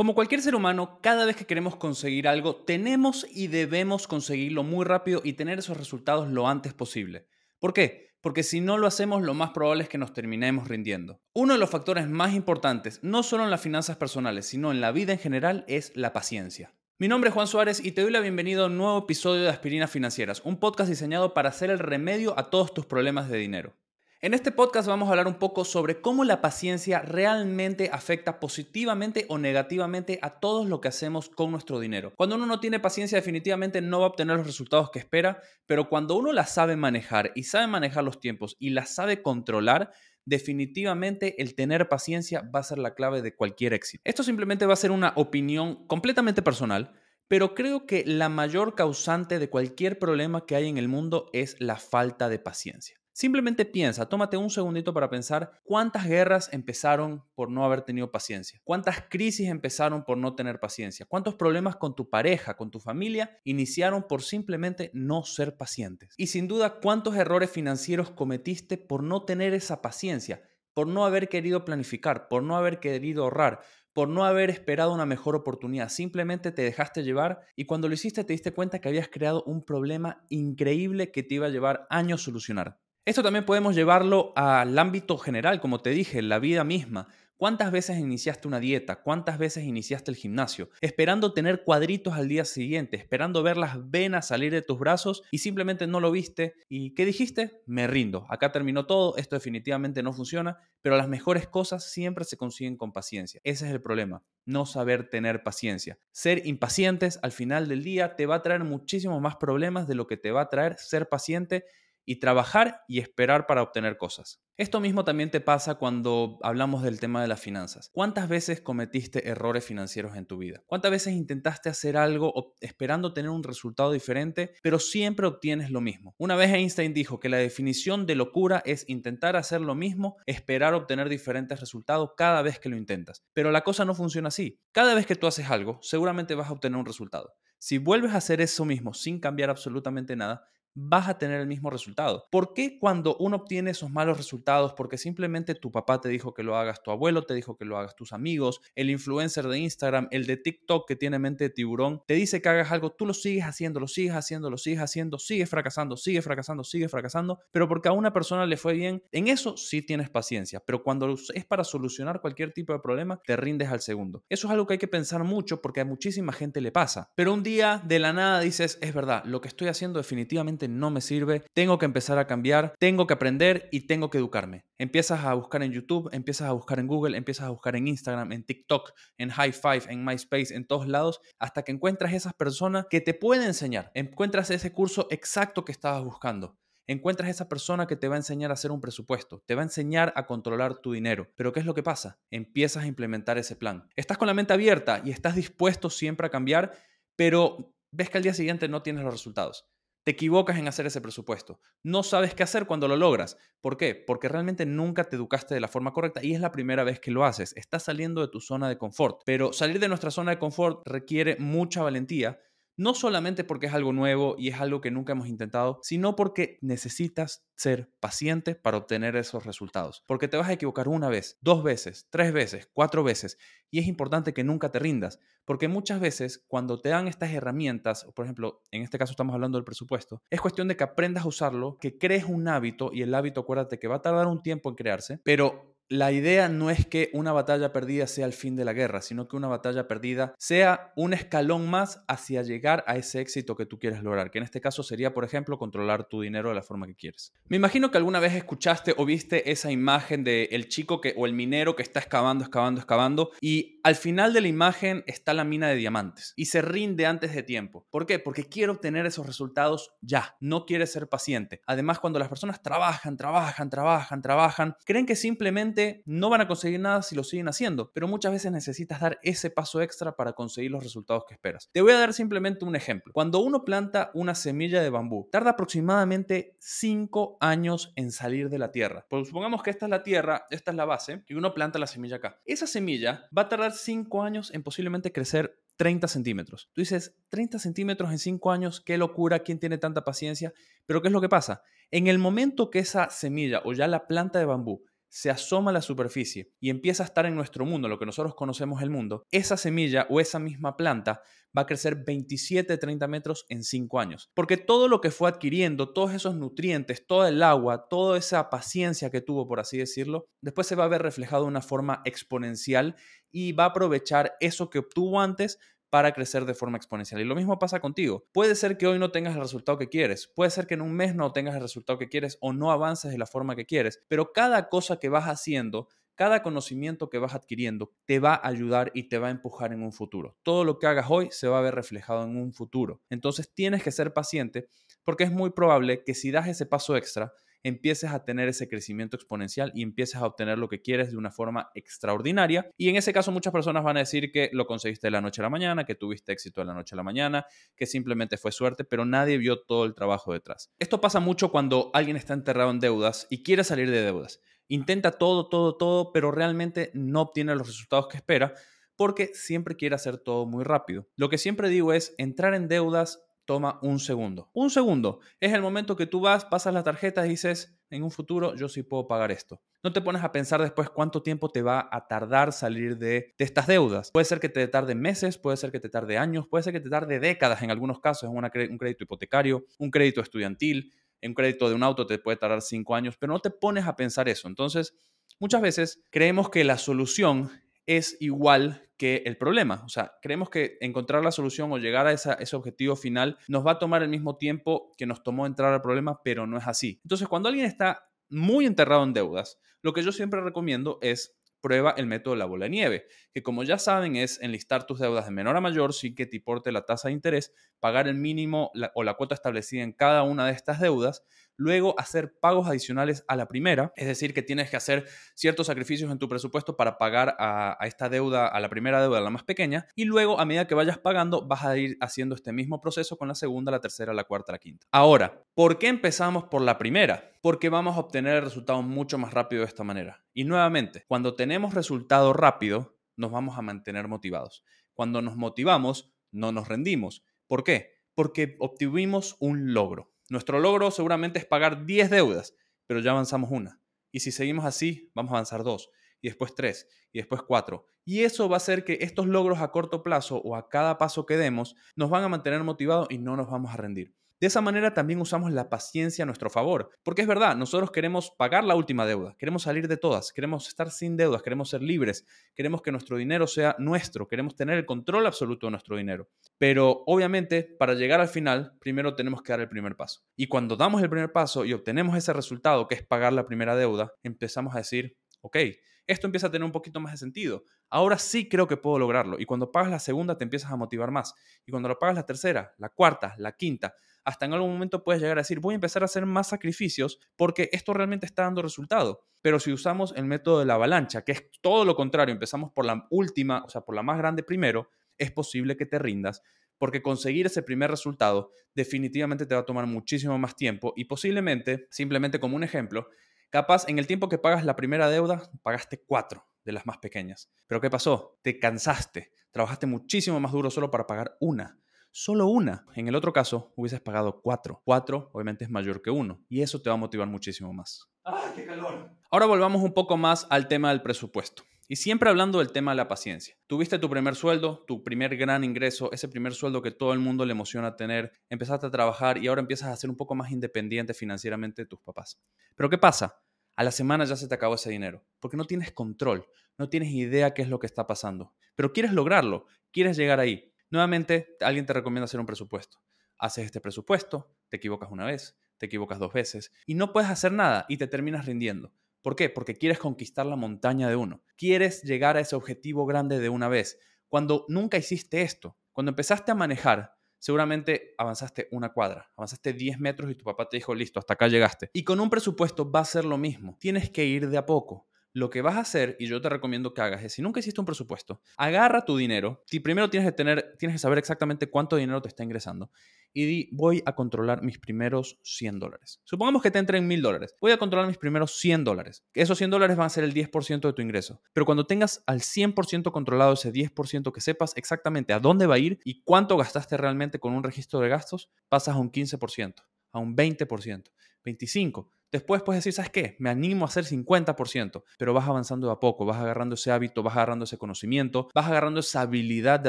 Como cualquier ser humano, cada vez que queremos conseguir algo, tenemos y debemos conseguirlo muy rápido y tener esos resultados lo antes posible. ¿Por qué? Porque si no lo hacemos, lo más probable es que nos terminemos rindiendo. Uno de los factores más importantes, no solo en las finanzas personales, sino en la vida en general, es la paciencia. Mi nombre es Juan Suárez y te doy la bienvenida a un nuevo episodio de Aspirinas Financieras, un podcast diseñado para hacer el remedio a todos tus problemas de dinero. En este podcast vamos a hablar un poco sobre cómo la paciencia realmente afecta positivamente o negativamente a todo lo que hacemos con nuestro dinero. Cuando uno no tiene paciencia definitivamente no va a obtener los resultados que espera, pero cuando uno la sabe manejar y sabe manejar los tiempos y la sabe controlar, definitivamente el tener paciencia va a ser la clave de cualquier éxito. Esto simplemente va a ser una opinión completamente personal, pero creo que la mayor causante de cualquier problema que hay en el mundo es la falta de paciencia. Simplemente piensa, tómate un segundito para pensar cuántas guerras empezaron por no haber tenido paciencia, cuántas crisis empezaron por no tener paciencia, cuántos problemas con tu pareja, con tu familia iniciaron por simplemente no ser pacientes. Y sin duda, cuántos errores financieros cometiste por no tener esa paciencia, por no haber querido planificar, por no haber querido ahorrar, por no haber esperado una mejor oportunidad. Simplemente te dejaste llevar y cuando lo hiciste te diste cuenta que habías creado un problema increíble que te iba a llevar años solucionar. Esto también podemos llevarlo al ámbito general, como te dije, la vida misma. ¿Cuántas veces iniciaste una dieta? ¿Cuántas veces iniciaste el gimnasio? Esperando tener cuadritos al día siguiente, esperando ver las venas salir de tus brazos y simplemente no lo viste. ¿Y qué dijiste? Me rindo. Acá terminó todo, esto definitivamente no funciona, pero las mejores cosas siempre se consiguen con paciencia. Ese es el problema, no saber tener paciencia. Ser impacientes al final del día te va a traer muchísimos más problemas de lo que te va a traer ser paciente y trabajar y esperar para obtener cosas. Esto mismo también te pasa cuando hablamos del tema de las finanzas. ¿Cuántas veces cometiste errores financieros en tu vida? ¿Cuántas veces intentaste hacer algo esperando tener un resultado diferente, pero siempre obtienes lo mismo? Una vez Einstein dijo que la definición de locura es intentar hacer lo mismo, esperar obtener diferentes resultados cada vez que lo intentas. Pero la cosa no funciona así. Cada vez que tú haces algo, seguramente vas a obtener un resultado. Si vuelves a hacer eso mismo sin cambiar absolutamente nada, vas a tener el mismo resultado. ¿Por qué cuando uno obtiene esos malos resultados? Porque simplemente tu papá te dijo que lo hagas, tu abuelo te dijo que lo hagas, tus amigos, el influencer de Instagram, el de TikTok que tiene mente de tiburón, te dice que hagas algo, tú lo sigues haciendo, lo sigues haciendo, lo sigues haciendo, sigues fracasando, sigues fracasando, sigues fracasando, pero porque a una persona le fue bien, en eso sí tienes paciencia, pero cuando es para solucionar cualquier tipo de problema, te rindes al segundo. Eso es algo que hay que pensar mucho porque a muchísima gente le pasa. Pero un día de la nada dices, es verdad, lo que estoy haciendo definitivamente no me sirve, tengo que empezar a cambiar, tengo que aprender y tengo que educarme. Empiezas a buscar en YouTube, empiezas a buscar en Google, empiezas a buscar en Instagram, en TikTok, en High Five, en MySpace, en todos lados, hasta que encuentras esas personas que te pueden enseñar, encuentras ese curso exacto que estabas buscando. Encuentras esa persona que te va a enseñar a hacer un presupuesto, te va a enseñar a controlar tu dinero. Pero ¿qué es lo que pasa? Empiezas a implementar ese plan. Estás con la mente abierta y estás dispuesto siempre a cambiar, pero ves que al día siguiente no tienes los resultados. Te equivocas en hacer ese presupuesto. No sabes qué hacer cuando lo logras. ¿Por qué? Porque realmente nunca te educaste de la forma correcta y es la primera vez que lo haces. Estás saliendo de tu zona de confort. Pero salir de nuestra zona de confort requiere mucha valentía no solamente porque es algo nuevo y es algo que nunca hemos intentado, sino porque necesitas ser paciente para obtener esos resultados. Porque te vas a equivocar una vez, dos veces, tres veces, cuatro veces. Y es importante que nunca te rindas. Porque muchas veces cuando te dan estas herramientas, por ejemplo, en este caso estamos hablando del presupuesto, es cuestión de que aprendas a usarlo, que crees un hábito y el hábito acuérdate que va a tardar un tiempo en crearse, pero la idea no es que una batalla perdida sea el fin de la guerra, sino que una batalla perdida sea un escalón más hacia llegar a ese éxito que tú quieres lograr, que en este caso sería, por ejemplo, controlar tu dinero de la forma que quieres. Me imagino que alguna vez escuchaste o viste esa imagen de el chico que o el minero que está excavando, excavando, excavando y al final de la imagen está la mina de diamantes y se rinde antes de tiempo. ¿Por qué? Porque quiere obtener esos resultados ya, no quiere ser paciente. Además, cuando las personas trabajan, trabajan, trabajan, trabajan, creen que simplemente no van a conseguir nada si lo siguen haciendo, pero muchas veces necesitas dar ese paso extra para conseguir los resultados que esperas. Te voy a dar simplemente un ejemplo. Cuando uno planta una semilla de bambú, tarda aproximadamente 5 años en salir de la tierra. Pues supongamos que esta es la tierra, esta es la base, y uno planta la semilla acá. Esa semilla va a tardar 5 años en posiblemente crecer 30 centímetros. Tú dices, 30 centímetros en 5 años, qué locura, ¿quién tiene tanta paciencia? Pero ¿qué es lo que pasa? En el momento que esa semilla o ya la planta de bambú se asoma a la superficie y empieza a estar en nuestro mundo, lo que nosotros conocemos el mundo, esa semilla o esa misma planta va a crecer 27, 30 metros en 5 años. Porque todo lo que fue adquiriendo, todos esos nutrientes, todo el agua, toda esa paciencia que tuvo, por así decirlo, después se va a ver reflejado de una forma exponencial y va a aprovechar eso que obtuvo antes para crecer de forma exponencial. Y lo mismo pasa contigo. Puede ser que hoy no tengas el resultado que quieres, puede ser que en un mes no tengas el resultado que quieres o no avances de la forma que quieres, pero cada cosa que vas haciendo, cada conocimiento que vas adquiriendo te va a ayudar y te va a empujar en un futuro. Todo lo que hagas hoy se va a ver reflejado en un futuro. Entonces tienes que ser paciente porque es muy probable que si das ese paso extra, empieces a tener ese crecimiento exponencial y empieces a obtener lo que quieres de una forma extraordinaria. Y en ese caso muchas personas van a decir que lo conseguiste de la noche a la mañana, que tuviste éxito de la noche a la mañana, que simplemente fue suerte, pero nadie vio todo el trabajo detrás. Esto pasa mucho cuando alguien está enterrado en deudas y quiere salir de deudas. Intenta todo, todo, todo, pero realmente no obtiene los resultados que espera porque siempre quiere hacer todo muy rápido. Lo que siempre digo es entrar en deudas toma un segundo. Un segundo es el momento que tú vas, pasas la tarjeta y dices, en un futuro yo sí puedo pagar esto. No te pones a pensar después cuánto tiempo te va a tardar salir de, estas deudas. Puede ser que te tarde meses, puede ser que te tarde años, puede ser que te tarde décadas en algunos casos, en un crédito hipotecario, un crédito estudiantil, en un crédito de un auto te puede tardar cinco años, pero no te pones a pensar eso. Entonces, muchas veces creemos que la solución es igual que el problema. O sea, creemos que encontrar la solución o llegar a ese objetivo final nos va a tomar el mismo tiempo que nos tomó entrar al problema, pero no es así. Entonces, cuando alguien está muy enterrado en deudas, lo que yo siempre recomiendo es prueba el método de la bola nieve, que como ya saben es enlistar tus deudas de menor a mayor sin que te importe la tasa de interés, pagar el mínimo o la cuota establecida en cada una de estas deudas luego hacer pagos adicionales a la primera, es decir, que tienes que hacer ciertos sacrificios en tu presupuesto para pagar a, esta deuda, a la primera deuda, la más pequeña, y luego a medida que vayas pagando vas a ir haciendo este mismo proceso con la segunda, la tercera, la cuarta, la quinta. Ahora, ¿por qué empezamos por la primera? Porque vamos a obtener el resultado mucho más rápido de esta manera. Y nuevamente, cuando tenemos resultado rápido, nos vamos a mantener motivados. Cuando nos motivamos, no nos rendimos. ¿Por qué? Porque obtuvimos un logro. Nuestro logro seguramente es pagar 10 deudas, pero ya avanzamos una. Y si seguimos así, vamos a avanzar dos, y después tres, y después cuatro. Y eso va a hacer que estos logros a corto plazo o a cada paso que demos nos van a mantener motivados y no nos vamos a rendir. De esa manera también usamos la paciencia a nuestro favor, porque es verdad, nosotros queremos pagar la última deuda, queremos salir de todas, queremos estar sin deudas, queremos ser libres, queremos que nuestro dinero sea nuestro, queremos tener el control absoluto de nuestro dinero. Pero obviamente, para llegar al final, primero tenemos que dar el primer paso. Y cuando damos el primer paso y obtenemos ese resultado, que es pagar la primera deuda, empezamos a decir, ok, esto empieza a tener un poquito más de sentido. Ahora sí creo que puedo lograrlo. Y cuando pagas la segunda te empiezas a motivar más. Y cuando lo pagas la tercera, la cuarta, la quinta, hasta en algún momento puedes llegar a decir, voy a empezar a hacer más sacrificios porque esto realmente está dando resultado. Pero si usamos el método de la avalancha, que es todo lo contrario, empezamos por la última, o sea, por la más grande primero, es posible que te rindas porque conseguir ese primer resultado definitivamente te va a tomar muchísimo más tiempo y posiblemente, simplemente como un ejemplo, capaz en el tiempo que pagas la primera deuda, pagaste cuatro de las más pequeñas. Pero ¿qué pasó? Te cansaste, trabajaste muchísimo más duro solo para pagar una solo una. En el otro caso, hubieses pagado cuatro. Cuatro, obviamente, es mayor que uno. Y eso te va a motivar muchísimo más. ¡Ah, qué calor! Ahora volvamos un poco más al tema del presupuesto. Y siempre hablando del tema de la paciencia. Tuviste tu primer sueldo, tu primer gran ingreso, ese primer sueldo que todo el mundo le emociona tener, empezaste a trabajar y ahora empiezas a ser un poco más independiente financieramente de tus papás. Pero ¿qué pasa? A la semana ya se te acabó ese dinero, porque no tienes control, no tienes idea qué es lo que está pasando, pero quieres lograrlo, quieres llegar ahí. Nuevamente, alguien te recomienda hacer un presupuesto. Haces este presupuesto, te equivocas una vez, te equivocas dos veces y no puedes hacer nada y te terminas rindiendo. ¿Por qué? Porque quieres conquistar la montaña de uno. Quieres llegar a ese objetivo grande de una vez. Cuando nunca hiciste esto, cuando empezaste a manejar, seguramente avanzaste una cuadra, avanzaste 10 metros y tu papá te dijo, listo, hasta acá llegaste. Y con un presupuesto va a ser lo mismo. Tienes que ir de a poco lo que vas a hacer, y yo te recomiendo que hagas, es si nunca hiciste un presupuesto, agarra tu dinero, y primero tienes que tener, tienes que saber exactamente cuánto dinero te está ingresando, y di, voy a controlar mis primeros 100 dólares. Supongamos que te entren 1000 dólares, voy a controlar mis primeros 100 dólares. Esos 100 dólares van a ser el 10% de tu ingreso, pero cuando tengas al 100% controlado ese 10%, que sepas exactamente a dónde va a ir y cuánto gastaste realmente con un registro de gastos, pasas a un 15%, a un 20%, 25%. Después puedes decir, ¿sabes qué? Me animo a hacer 50%, pero vas avanzando de a poco, vas agarrando ese hábito, vas agarrando ese conocimiento, vas agarrando esa habilidad de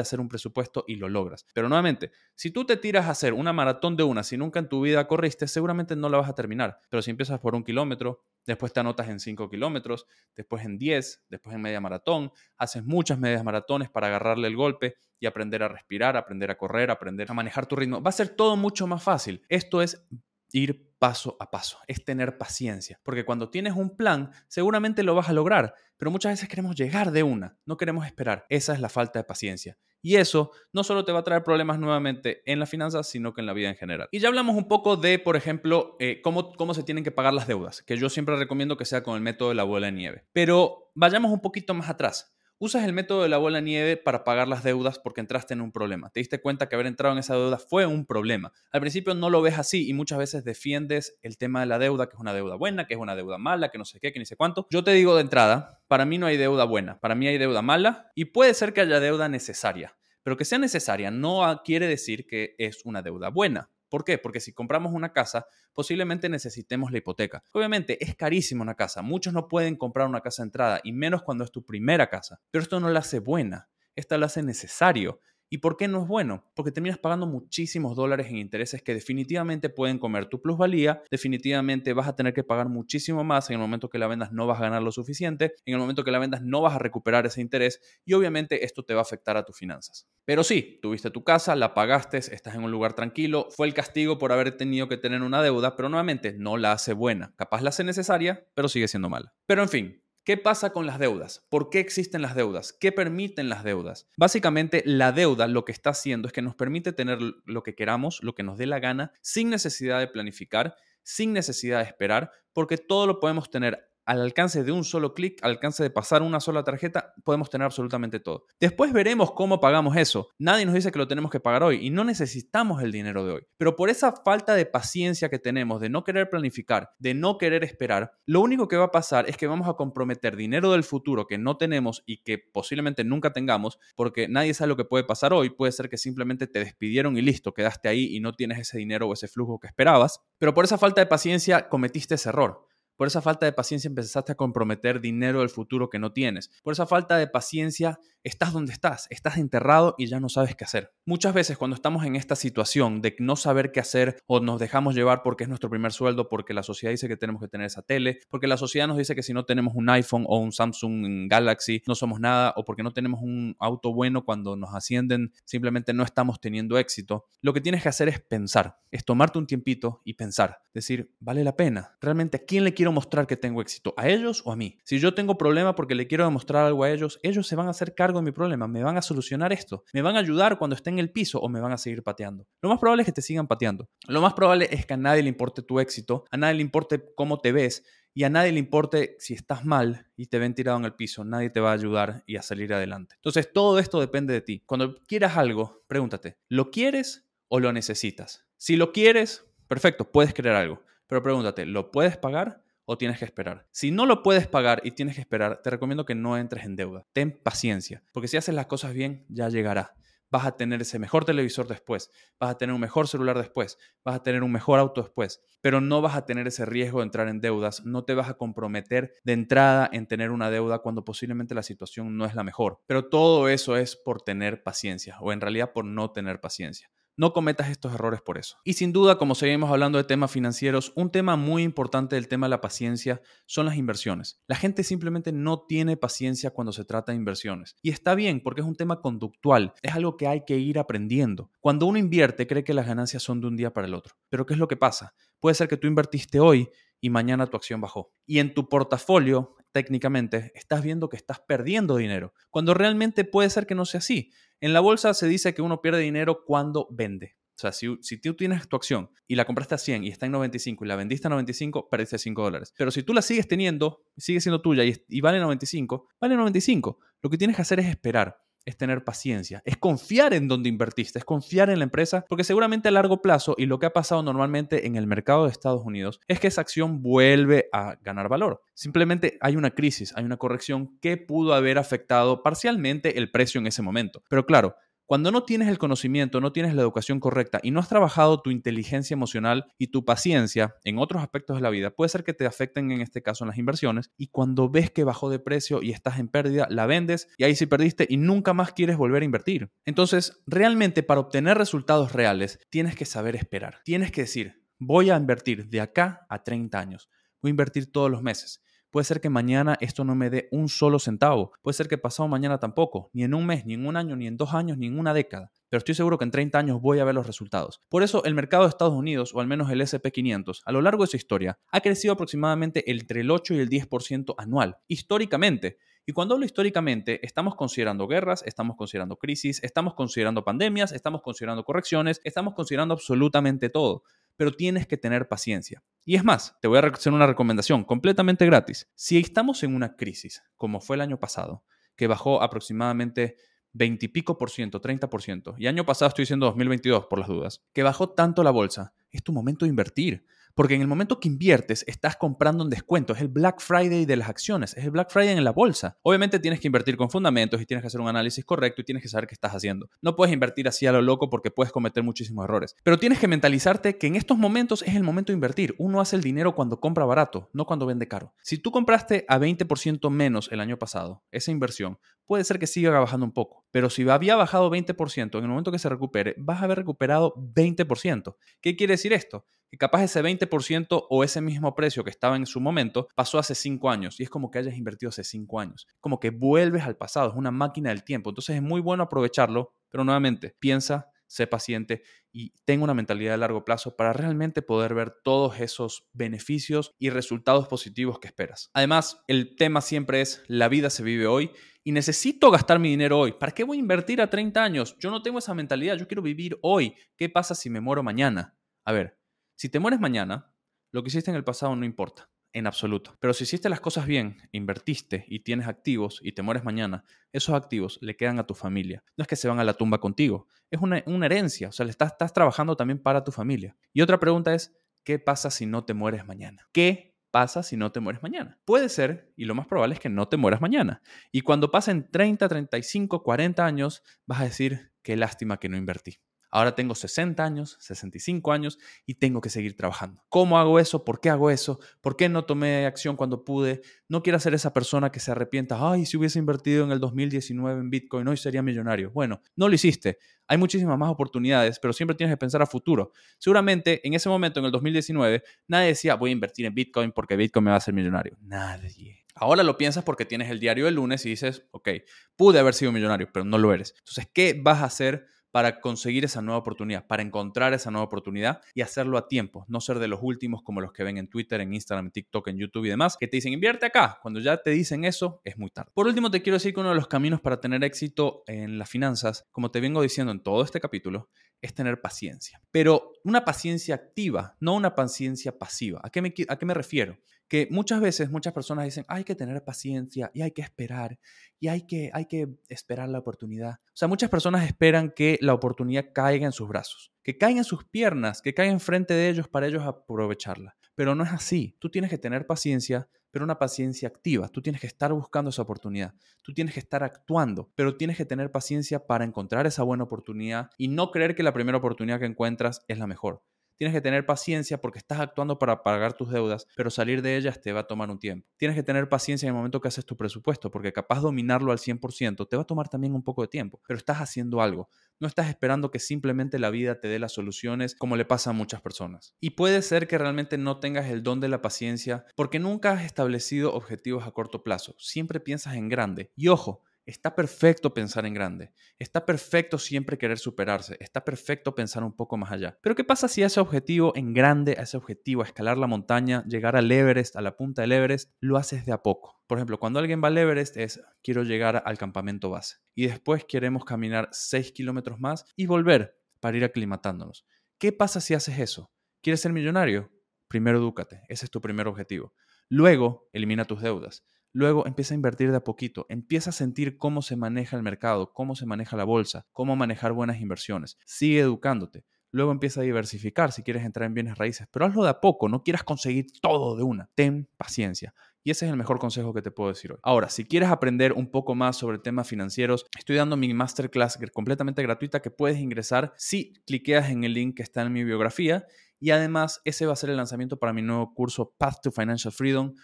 hacer un presupuesto y lo logras. Pero nuevamente, si tú te tiras a hacer una maratón de una, si nunca en tu vida corriste, seguramente no la vas a terminar. Pero si empiezas por un kilómetro, después te anotas en 5 kilómetros, después en 10, después en media maratón, haces muchas medias maratones para agarrarle el golpe y aprender a respirar, aprender a correr, aprender a manejar tu ritmo. Va a ser todo mucho más fácil. Esto es ir paso a paso, es tener paciencia, porque cuando tienes un plan, seguramente lo vas a lograr, pero muchas veces queremos llegar de una, no queremos esperar. Esa es la falta de paciencia. Y eso no solo te va a traer problemas nuevamente en las finanzas, sino que en la vida en general. Y ya hablamos un poco de, por ejemplo, eh, cómo, cómo se tienen que pagar las deudas, que yo siempre recomiendo que sea con el método de la bola de nieve. Pero vayamos un poquito más atrás usas el método de la bola nieve para pagar las deudas porque entraste en un problema. Te diste cuenta que haber entrado en esa deuda fue un problema. Al principio no lo ves así y muchas veces defiendes el tema de la deuda, que es una deuda buena, que es una deuda mala, que no sé qué, que ni sé cuánto. Yo te digo de entrada, para mí no hay deuda buena, para mí hay deuda mala y puede ser que haya deuda necesaria. Pero que sea necesaria no quiere decir que es una deuda buena. ¿Por qué? Porque si compramos una casa, posiblemente necesitemos la hipoteca. Obviamente es carísima una casa. Muchos no pueden comprar una casa de entrada y menos cuando es tu primera casa. Pero esto no la hace buena. Esta la hace necesario. ¿Y por qué no es bueno? Porque terminas pagando muchísimos dólares en intereses que definitivamente pueden comer tu plusvalía, definitivamente vas a tener que pagar muchísimo más en el momento que la vendas no vas a ganar lo suficiente, en el momento que la vendas no vas a recuperar ese interés y obviamente esto te va a afectar a tus finanzas. Pero sí, tuviste tu casa, la pagaste, estás en un lugar tranquilo, fue el castigo por haber tenido que tener una deuda, pero nuevamente no la hace buena, capaz la hace necesaria, pero sigue siendo mala. Pero en fin, ¿Qué pasa con las deudas? ¿Por qué existen las deudas? ¿Qué permiten las deudas? Básicamente, la deuda lo que está haciendo es que nos permite tener lo que queramos, lo que nos dé la gana, sin necesidad de planificar, sin necesidad de esperar, porque todo lo podemos tener al alcance de un solo clic, al alcance de pasar una sola tarjeta, podemos tener absolutamente todo. Después veremos cómo pagamos eso. Nadie nos dice que lo tenemos que pagar hoy y no necesitamos el dinero de hoy. Pero por esa falta de paciencia que tenemos, de no querer planificar, de no querer esperar, lo único que va a pasar es que vamos a comprometer dinero del futuro que no tenemos y que posiblemente nunca tengamos, porque nadie sabe lo que puede pasar hoy. Puede ser que simplemente te despidieron y listo, quedaste ahí y no tienes ese dinero o ese flujo que esperabas. Pero por esa falta de paciencia cometiste ese error. Por esa falta de paciencia empezaste a comprometer dinero del futuro que no tienes. Por esa falta de paciencia estás donde estás, estás enterrado y ya no sabes qué hacer. Muchas veces cuando estamos en esta situación de no saber qué hacer o nos dejamos llevar porque es nuestro primer sueldo, porque la sociedad dice que tenemos que tener esa tele, porque la sociedad nos dice que si no tenemos un iPhone o un Samsung Galaxy no somos nada, o porque no tenemos un auto bueno cuando nos ascienden simplemente no estamos teniendo éxito, lo que tienes que hacer es pensar, es tomarte un tiempito y pensar, decir, vale la pena, realmente a quién le quiero mostrar que tengo éxito, a ellos o a mí. Si yo tengo problema porque le quiero demostrar algo a ellos, ellos se van a hacer cargo de mi problema, me van a solucionar esto, me van a ayudar cuando esté en el piso o me van a seguir pateando. Lo más probable es que te sigan pateando. Lo más probable es que a nadie le importe tu éxito, a nadie le importe cómo te ves y a nadie le importe si estás mal y te ven tirado en el piso, nadie te va a ayudar y a salir adelante. Entonces, todo esto depende de ti. Cuando quieras algo, pregúntate, ¿lo quieres o lo necesitas? Si lo quieres, perfecto, puedes querer algo, pero pregúntate, ¿lo puedes pagar? O tienes que esperar. Si no lo puedes pagar y tienes que esperar, te recomiendo que no entres en deuda. Ten paciencia, porque si haces las cosas bien, ya llegará. Vas a tener ese mejor televisor después, vas a tener un mejor celular después, vas a tener un mejor auto después, pero no vas a tener ese riesgo de entrar en deudas, no te vas a comprometer de entrada en tener una deuda cuando posiblemente la situación no es la mejor. Pero todo eso es por tener paciencia o en realidad por no tener paciencia. No cometas estos errores por eso. Y sin duda, como seguimos hablando de temas financieros, un tema muy importante del tema de la paciencia son las inversiones. La gente simplemente no tiene paciencia cuando se trata de inversiones. Y está bien, porque es un tema conductual, es algo que hay que ir aprendiendo. Cuando uno invierte, cree que las ganancias son de un día para el otro. Pero ¿qué es lo que pasa? Puede ser que tú invertiste hoy y mañana tu acción bajó. Y en tu portafolio, técnicamente, estás viendo que estás perdiendo dinero, cuando realmente puede ser que no sea así. En la bolsa se dice que uno pierde dinero cuando vende. O sea, si, tú tienes tu acción y la compraste a 100 y está en 95 y la vendiste a 95, perdiste 5 dólares. Pero si tú la sigues teniendo, sigue siendo tuya y, y vale 95, vale 95. Lo que tienes que hacer es esperar es tener paciencia, es confiar en donde invertiste, es confiar en la empresa, porque seguramente a largo plazo, y lo que ha pasado normalmente en el mercado de Estados Unidos, es que esa acción vuelve a ganar valor. Simplemente hay una crisis, hay una corrección que pudo haber afectado parcialmente el precio en ese momento. Pero claro, Cuando no tienes el conocimiento, no tienes la educación correcta y no has trabajado tu inteligencia emocional y tu paciencia en otros aspectos de la vida, puede ser que te afecten en este caso en las inversiones y cuando ves que bajó de precio y estás en pérdida, la vendes y ahí sí perdiste y nunca más quieres volver a invertir. Entonces, realmente para obtener resultados reales, tienes que saber esperar. Tienes que decir, voy a invertir de acá a 30 años. Voy a invertir todos los meses. Puede ser que mañana esto no me dé un solo centavo. Puede ser que pasado mañana tampoco. Ni en un mes, ni en un año, ni en dos años, ni en una década. Pero estoy seguro que en 30 años voy a ver los resultados. Por eso el mercado de Estados Unidos, o al menos el SP500, a lo largo de su historia, ha crecido aproximadamente entre el 8 y el 10% anual, históricamente. Y cuando hablo históricamente, estamos considerando guerras, estamos considerando crisis, estamos considerando pandemias, estamos considerando correcciones, estamos considerando absolutamente todo pero tienes que tener paciencia. Y es más, te voy a hacer una recomendación completamente gratis. Si estamos en una crisis, como fue el año pasado, que bajó aproximadamente 20 y pico por ciento, 30 por ciento, y año pasado estoy diciendo 2022 por las dudas, que bajó tanto la bolsa, es tu momento de invertir. Porque en el momento que inviertes, estás comprando un descuento. Es el Black Friday de las acciones, es el Black Friday en la bolsa. Obviamente tienes que invertir con fundamentos y tienes que hacer un análisis correcto y tienes que saber qué estás haciendo. No puedes invertir así a lo loco porque puedes cometer muchísimos errores. Pero tienes que mentalizarte que en estos momentos es el momento de invertir. Uno hace el dinero cuando compra barato, no cuando vende caro. Si tú compraste a 20% menos el año pasado, esa inversión, puede ser que siga bajando un poco. Pero si había bajado 20%, en el momento que se recupere, vas a haber recuperado 20%. ¿Qué quiere decir esto? que capaz ese 20% o ese mismo precio que estaba en su momento pasó hace 5 años y es como que hayas invertido hace 5 años. Como que vuelves al pasado, es una máquina del tiempo. Entonces es muy bueno aprovecharlo, pero nuevamente, piensa, sé paciente y tenga una mentalidad de largo plazo para realmente poder ver todos esos beneficios y resultados positivos que esperas. Además, el tema siempre es la vida se vive hoy y necesito gastar mi dinero hoy. ¿Para qué voy a invertir a 30 años? Yo no tengo esa mentalidad, yo quiero vivir hoy. ¿Qué pasa si me muero mañana? A ver, si te mueres mañana, lo que hiciste en el pasado no importa, en absoluto. Pero si hiciste las cosas bien, invertiste y tienes activos y te mueres mañana, esos activos le quedan a tu familia. No es que se van a la tumba contigo, es una, herencia, o sea, le estás, estás trabajando también para tu familia. Y otra pregunta es, ¿qué pasa si no te mueres mañana? ¿Qué pasa si no te mueres mañana? Puede ser, y lo más probable es que no te mueras mañana. Y cuando pasen 30, 35, 40 años, vas a decir, qué lástima que no invertí. Ahora tengo 60 años, 65 años y tengo que seguir trabajando. ¿Cómo hago eso? ¿Por qué hago eso? ¿Por qué no tomé acción cuando pude? No quiero ser esa persona que se arrepienta. Ay, si hubiese invertido en el 2019 en Bitcoin, hoy sería millonario. Bueno, no lo hiciste. Hay muchísimas más oportunidades, pero siempre tienes que pensar a futuro. Seguramente en ese momento, en el 2019, nadie decía voy a invertir en Bitcoin porque Bitcoin me va a hacer millonario. Nadie. Ahora lo piensas porque tienes el diario del lunes y dices, ok, pude haber sido millonario, pero no lo eres. Entonces, ¿qué vas a hacer para conseguir esa nueva oportunidad, para encontrar esa nueva oportunidad y hacerlo a tiempo, no ser de los últimos como los que ven en Twitter, en Instagram, en TikTok, en YouTube y demás, que te dicen invierte acá. Cuando ya te dicen eso, es muy tarde. Por último, te quiero decir que uno de los caminos para tener éxito en las finanzas, como te vengo diciendo en todo este capítulo, es tener paciencia. Pero una paciencia activa, no una paciencia pasiva. ¿A qué me, a qué me refiero? Que muchas veces muchas personas dicen, hay que tener paciencia y hay que esperar y hay que, hay que esperar la oportunidad. O sea, muchas personas esperan que la oportunidad caiga en sus brazos, que caiga en sus piernas, que caiga enfrente de ellos para ellos aprovecharla. Pero no es así. Tú tienes que tener paciencia, pero una paciencia activa. Tú tienes que estar buscando esa oportunidad. Tú tienes que estar actuando, pero tienes que tener paciencia para encontrar esa buena oportunidad y no creer que la primera oportunidad que encuentras es la mejor. Tienes que tener paciencia porque estás actuando para pagar tus deudas, pero salir de ellas te va a tomar un tiempo. Tienes que tener paciencia en el momento que haces tu presupuesto, porque capaz dominarlo al 100% te va a tomar también un poco de tiempo, pero estás haciendo algo. No estás esperando que simplemente la vida te dé las soluciones como le pasa a muchas personas. Y puede ser que realmente no tengas el don de la paciencia porque nunca has establecido objetivos a corto plazo. Siempre piensas en grande. Y ojo, Está perfecto pensar en grande, está perfecto siempre querer superarse, está perfecto pensar un poco más allá. Pero ¿qué pasa si ese objetivo en grande, ese objetivo, escalar la montaña, llegar al Everest, a la punta del Everest, lo haces de a poco? Por ejemplo, cuando alguien va al Everest es quiero llegar al campamento base y después queremos caminar 6 kilómetros más y volver para ir aclimatándonos. ¿Qué pasa si haces eso? ¿Quieres ser millonario? Primero edúcate, ese es tu primer objetivo. Luego, elimina tus deudas. Luego empieza a invertir de a poquito, empieza a sentir cómo se maneja el mercado, cómo se maneja la bolsa, cómo manejar buenas inversiones. Sigue educándote. Luego empieza a diversificar si quieres entrar en bienes raíces, pero hazlo de a poco, no quieras conseguir todo de una. Ten paciencia. Y ese es el mejor consejo que te puedo decir hoy. Ahora, si quieres aprender un poco más sobre temas financieros, estoy dando mi masterclass completamente gratuita que puedes ingresar si cliqueas en el link que está en mi biografía. Y además, ese va a ser el lanzamiento para mi nuevo curso Path to Financial Freedom,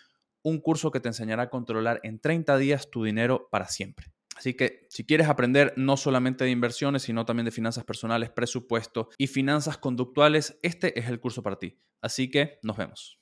un curso que te enseñará a controlar en 30 días tu dinero para siempre. Así que si quieres aprender no solamente de inversiones, sino también de finanzas personales, presupuesto y finanzas conductuales, este es el curso para ti. Así que nos vemos.